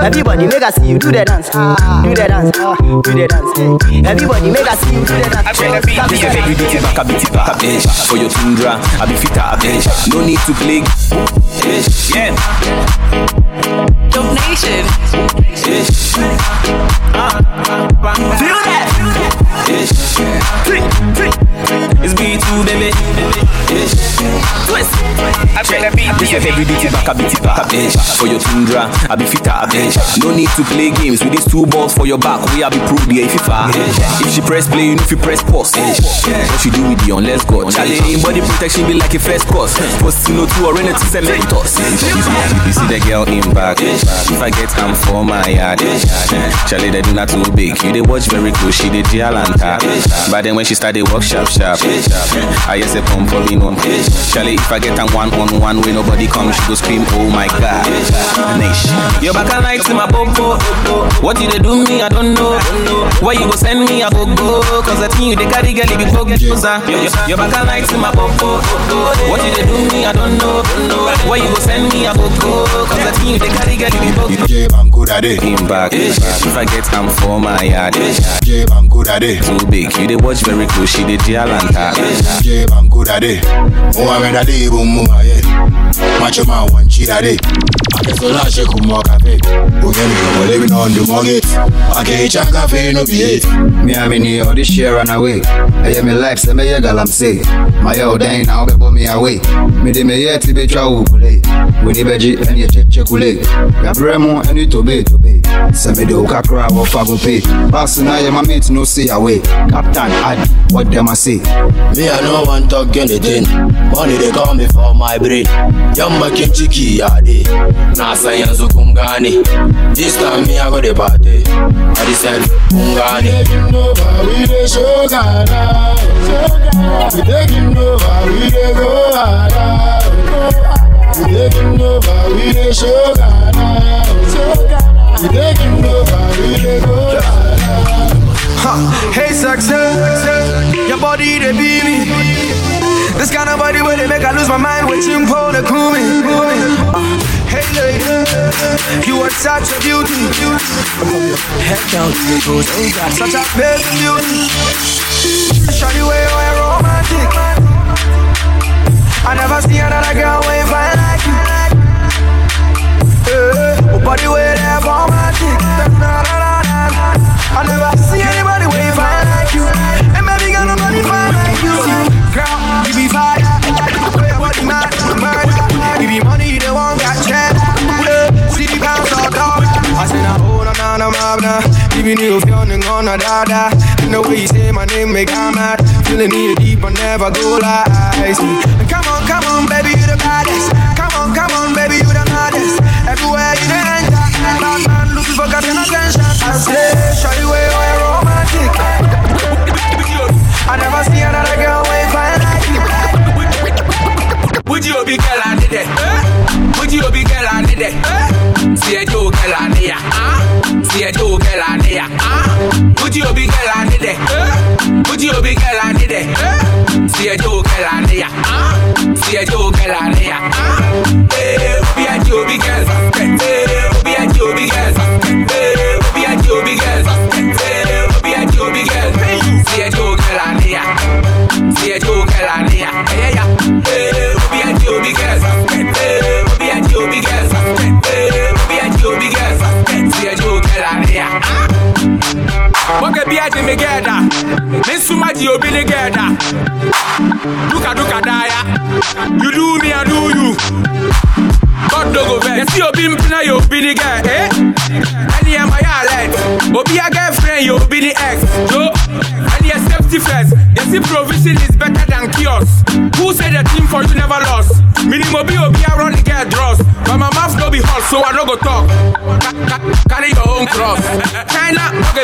Everybody make us see you do the dance. Do the dance. Do the dance. Everybody make us see you do the dance.
This is every beat it back, I it back, bitch. Eh? For your tundra, I be fitter, bitch. No need to play, bitch. Eh? Yeah.
Dope Nation.
Bitch. Uh. Ah. Feel that. It's B2, baby. I feel the. This is every beat back, I beat back. For your tundra, I be fitter, bitch. No need to play games with these two balls for your back. We are be pro the FIFA. If she press play, you know if you press pause. What you do with the on, let's go. Charlie, body protection be like a first course. Post no two or anything cementos. You see the girl in back. If I get am for my yard. Charlie, they do not too big. You they watch very close, she did jail and tap. But then when she start, they walk sharp, sharp. I just say pump for me, no. Charlie, if I get am one on one way, nobody come, she go scream, oh my god. Nish. Your back and lights in my popo. What you they do me, I don't know. Why you go send me, I go go. Cause I think you they carry girl, you go get closer. Your, your, your back and lights in my popo. What you they do me, I don't know. Why you go send me, I go go. Cause I think you they carry girl, you go get
Yeah, I'm good at it.
Him back. If I get am for my yard.
I'm good at it.
Too big, you they watch very close, she and tap.
Yeah, I'm good at it. Oh, I'm at it, boom, boom, ah, yeah. Macho man, one cheat at it. I guess all I shake more cafe. Oh, yeah, me come living on the mortgage. I can't check cafe, no be it.
Me I mean all this shit run away. I hear me life say me a gal I'm say. My old day now be me away. Me de me yet be try wo kule. We ni beji and you check check kule. Ya bremo and you to be to be. Say me do kakra wo fa go pay. Pass na ya my mate no see away. Captain ad what them I say.
Me I no want talk anything. Money they call me for my brain. Yamba kimchiki yade. Nasa yanzu kungani. This time me I go the party. I said kungani.
We dey show Ghana. We taking over, we dey go harder. We taking over, we dey show Ghana. We taking over, we dey go harder.
Hey, success, your body they beat me. This kind of body where they make I lose my mind with you pull the cool me. Hey lady, you are such a beauty. Head down got such a big beauty. Show you way you are romantic. I never see another girl way fine like you. Yeah, body way there romantic. I never see anybody way fine like you. And baby girl, nobody fine like you. Girl, you be fire. Your body mad. You be money, they won't got check. See the pounds all dog. I said, nah, oh, hold on, nah, nah, nah. Even if you're on a dada. The way you say my name, make I'm mad. Feeling it deep, I never go lies. On, come on,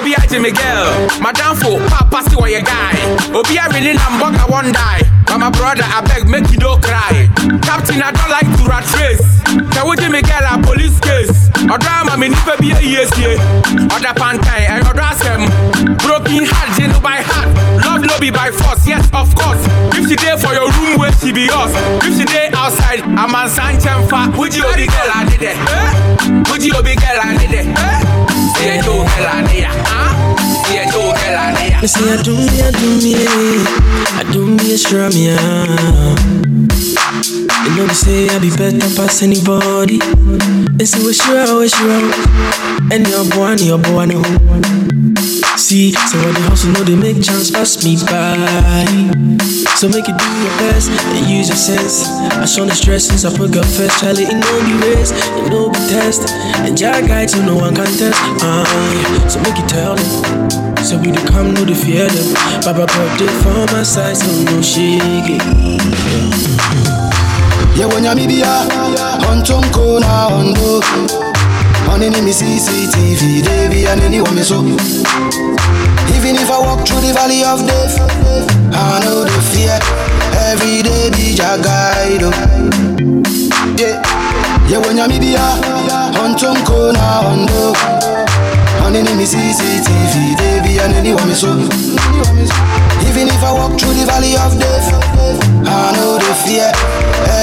be a Jimmy girl. Madam for papa see what you guy. Obi a really nam bug I one die. But my brother I beg make you don't cry. Captain I don't like to rat race. Can we Jimmy girl a police case? Or drama me nipa be a yes yeah. Other pantai other ask them. Broken heart, you know by heart. Love be by force, yes of course. If she for your room where she be yours. If she outside, I'm a Sanchez fat. Would you be girl I did it? Would you be girl I did it? A Joe girl I did it.
Me say I do me, I do me, I do me a strum, yeah. You know they say I be better past anybody. They say we sure, we sure. And your boy, and your boy, no. See, so when the hustle know they make chance pass me by. So make it do your best and use your sense. I show the stresses, I put God first. Charlie, it no be race, it no be test. And Jah guide you, no one can test. Uh, yeah. So make it tell them. So we do come, no the fear them. Baba put it for my side, so no shake it.
yewonyamibia onchonkona ondo onenimi cctv devi aneniwomeso even if i walk through the valley of death i know the fear. Every day be jagaido yeah. Yeah, when you me be a, on Tonko na yewonyamibia onchonkona ondo onenimi cctv devi aneniwomeso even if i walk through the valley of death i know the fear.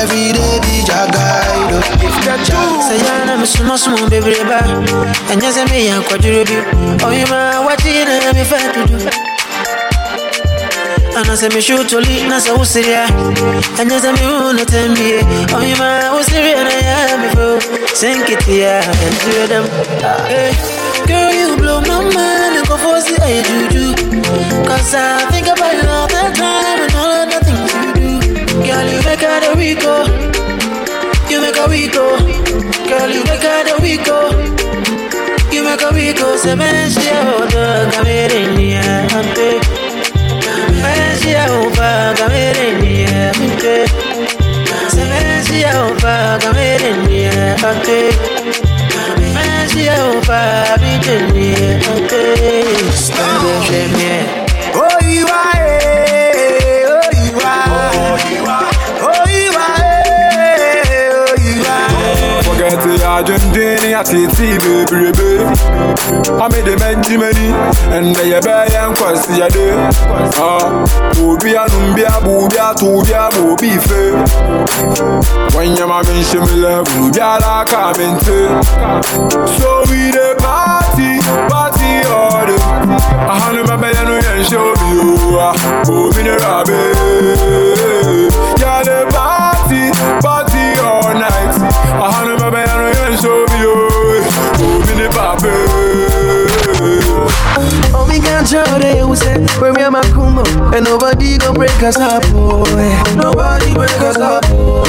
Every day be jagaido
sayana mesoma soma bebreba ɛnyɛ sɛ meyɛ akwadwerɛ bi ɔyema wagye na mefɛ dodo anasɛ mehwe toli na sɛ wo sere a ɛnyɛ sɛ mehu no tam bie ɔyema wo sere na mefo sɛ nketea ɛntuɛ dɛm Eh, Girl, you blow my mind. And go for see I juju Cause I think about you all the time. And all of the things you do. Girl, you make her the Rico You make a Rico Girl, you make her the Rico You make a Rico Se me she a hoda Kamere ni a ante Me she a hoda Kamere ni a ante Se me she a hoda Kamere ni a Me she a hoda Kamere ni Stand up, me
Argentine, I see TV, baby. I made the Benjamini, and they buy and quasi a day. Ah, Bobia, Numbia, Bobia, Tobia, Bobi, fair. When your mamma shimmer, Bobia, I come into. So we the party, party order. I hand my baby and show me you are. Oh, Show
they Where me and my kumo And nobody gon' break us up, boy. Nobody break us up, boy.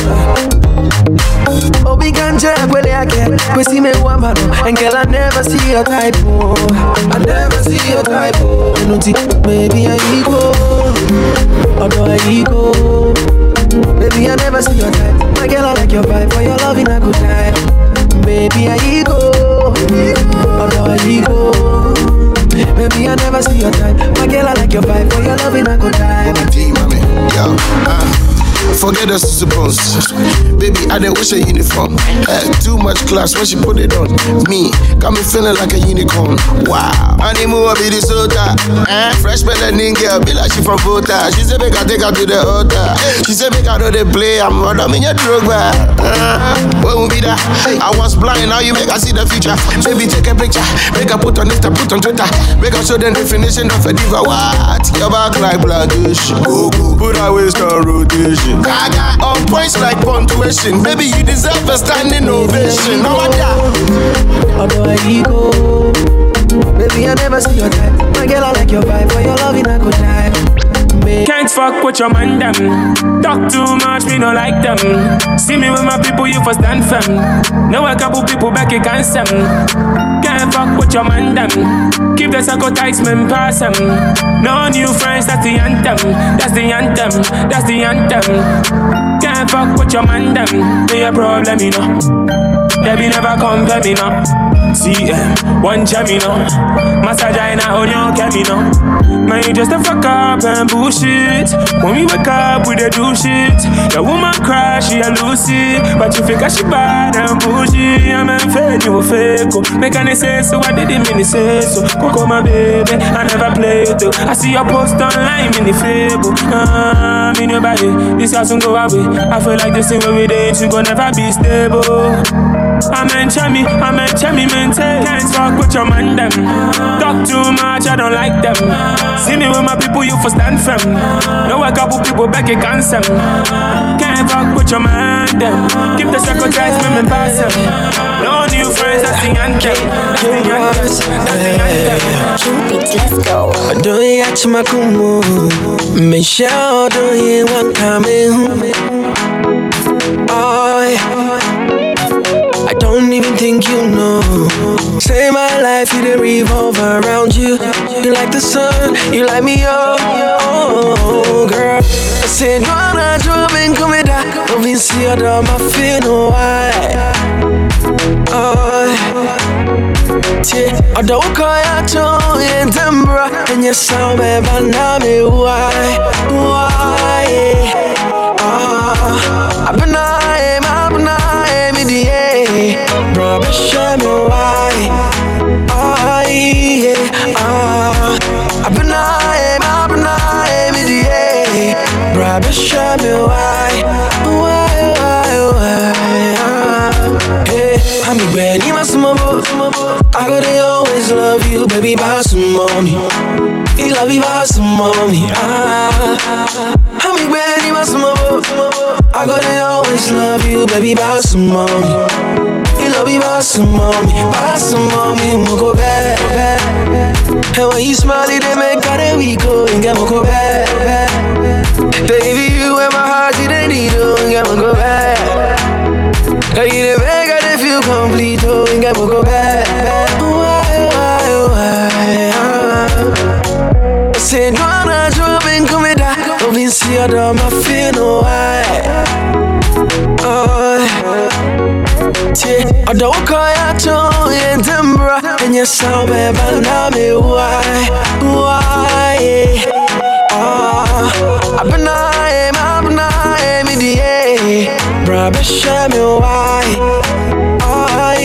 Oh, they are get We see me one And girl, I never see your type, I never see your type, oh You baby, I ego Oh, I ego Baby, I never see your type. My girl, I like your vibe. For your loving, a good time Baby, I ego Oh, no, I ego Baby, I never see your type. My girl, I like your vibe. For your loving, I go die.
Uh, forget the suppose. Baby, I didn't wish a uniform. Uh, too much class when she put it on. Me, got me feeling like a unicorn. Wow. Animal be the soda. Uh, fresh melanin girl, be like she from Volta. She said, make I take her to the altar. She said, make I know they play. I'm running in your drug bar. Uh, what will be that? I was blind, now you make I see the future. Baby, take a picture. Make I put on Insta, put on Twitter. Make I show the definition of a diva. What? Your back like go. Put our waist on rotation. Gaga. On points like punctuation. Baby, you deserve a standing ovation. No wonder.
Although I ego, oh? baby, I never see your type. My girl, I like your vibe. For your loving, I go die.
Can't fuck with your man them. Talk too much, me no like them. See me with my people, you for stand firm. Know a couple people back you can't them. Can't fuck with your man them. Keep the circle tight, man, pass them. No new friends, that's the anthem. That's the anthem. That's the anthem. Can't fuck with your man them. Be a problem, you know. Debbie never compare me now. CM, one me now. Massagina on your me now. Man, you just a fuck up and bullshit. When we wake up, we dey do shit. Your woman cry, she a Lucy. But you figure she bad and bullshit. I'm in fake, you a fake. oh. Make any say so, I didn't mean to say so. Coco, my baby, I never play though. I see your post online in the Facebook. Ah, I'm in your body, this house won't go away. I feel like this thing when we date, you never be stable. I'm in chummy, I'm in chummy, maintain. Can't talk with your man, them. Talk too much, I don't like them. See me with my people, you for stand firm. Know a couple people back at cancer. Can't talk with your man, them. Keep the secretaries, me, me pass them. No new friends, that's the anthem. Anthem.
let's go.
Do you catch my kumu? Michelle, do you want coming? Oh, yeah. I even think you know. Say my life, you didn't revolve around you. You like the sun, you light me up. Oh, girl. I said, Dwana, Jobin, come here, Don't be see my feel no why. Oh, Tie, ɔdɔ wo kɔ yɛ ato yɛ ntɛmbra ɛnyɛ saw bɛɛba na me why why ah, abena e mabena e me die bro bɛhyɛ me why ai ah abena e mabena e me die bro bɛhyɛ me why why why why ah. Hey, I'm a granny, my small I gotta always love you, baby, buy some money. You love me, buy some money. Ah, I'm a granny, my small I gotta always love you, baby, buy some money. Me, buy some money, mo go back. And when you smile, it make out we go and get. Baby, you in my heart, you the needle and get mo go make I feel complete, oh, and get. Why, why, why? Ah. Say, no, I'm not dropping, come here, that. Don't be see your dog, my feel no. Tie, ɔdɔ wo kɔ yɛ ato yɛ ntɛmbra ɛnyɛ saw bɛɛba na me why, why? Ah, abena e mabena e me die bra bɛhyɛ me why ah,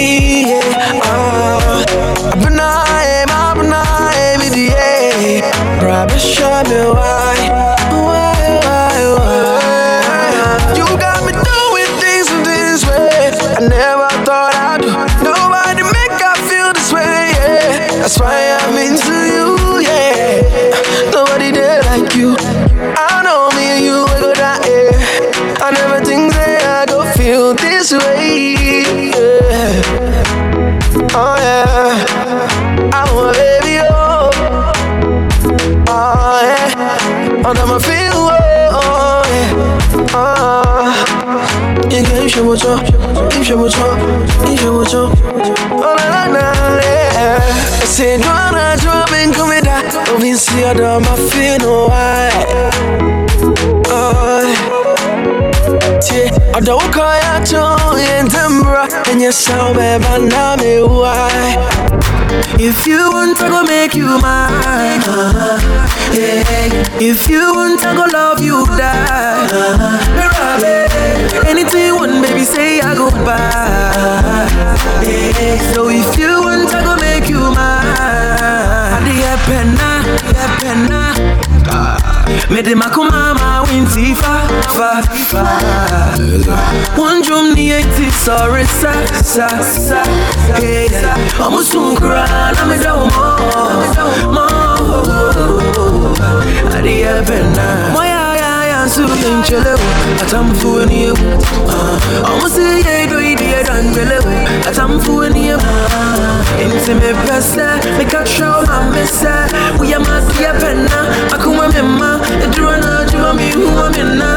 abena e mabena e me die bra bɛhyɛ me why up you show what's up you show what's up oh na na na yeah I said no na drop and come here don't be see no why oh tie ɔdɔ wo kɔ yɛ ato yɛ ntɛmbra ɛnyɛ saw bɛɛba na me why If you want I go make you mine uh-huh. yeah. If you want I go love you die uh-huh. Anything want baby say I go buy yeah. So if you want I Mede makumama winti fa fa fa. One drum ni eti sorry sa sa sa Hey, Omu sunkura na me da mo mo Adi ya penna Moya ya ya su kenchele Atam fu ni ewu Omu do idi e dan bele Atam fu ni ewu Inti me pese Me ka show ma me se We are ma di penna. Me ma. Edura na juma mi me na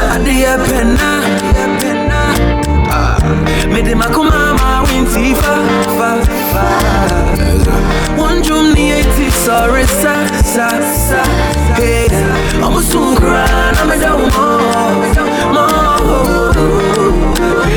penna Me de makuma ma winti fa fa fa. One drum ni eti sorry sa sa sa Hey, Omu sunkura na me da mo mo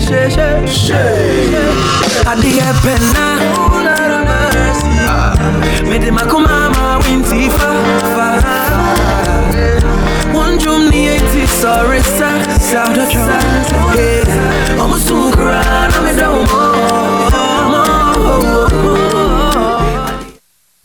share, share, share. Adi epena, oh Lord of mercy. Me de makumama winti fa. One drum ni eti sorry sa sa da drum. Hey, I'm a sunkara, I'm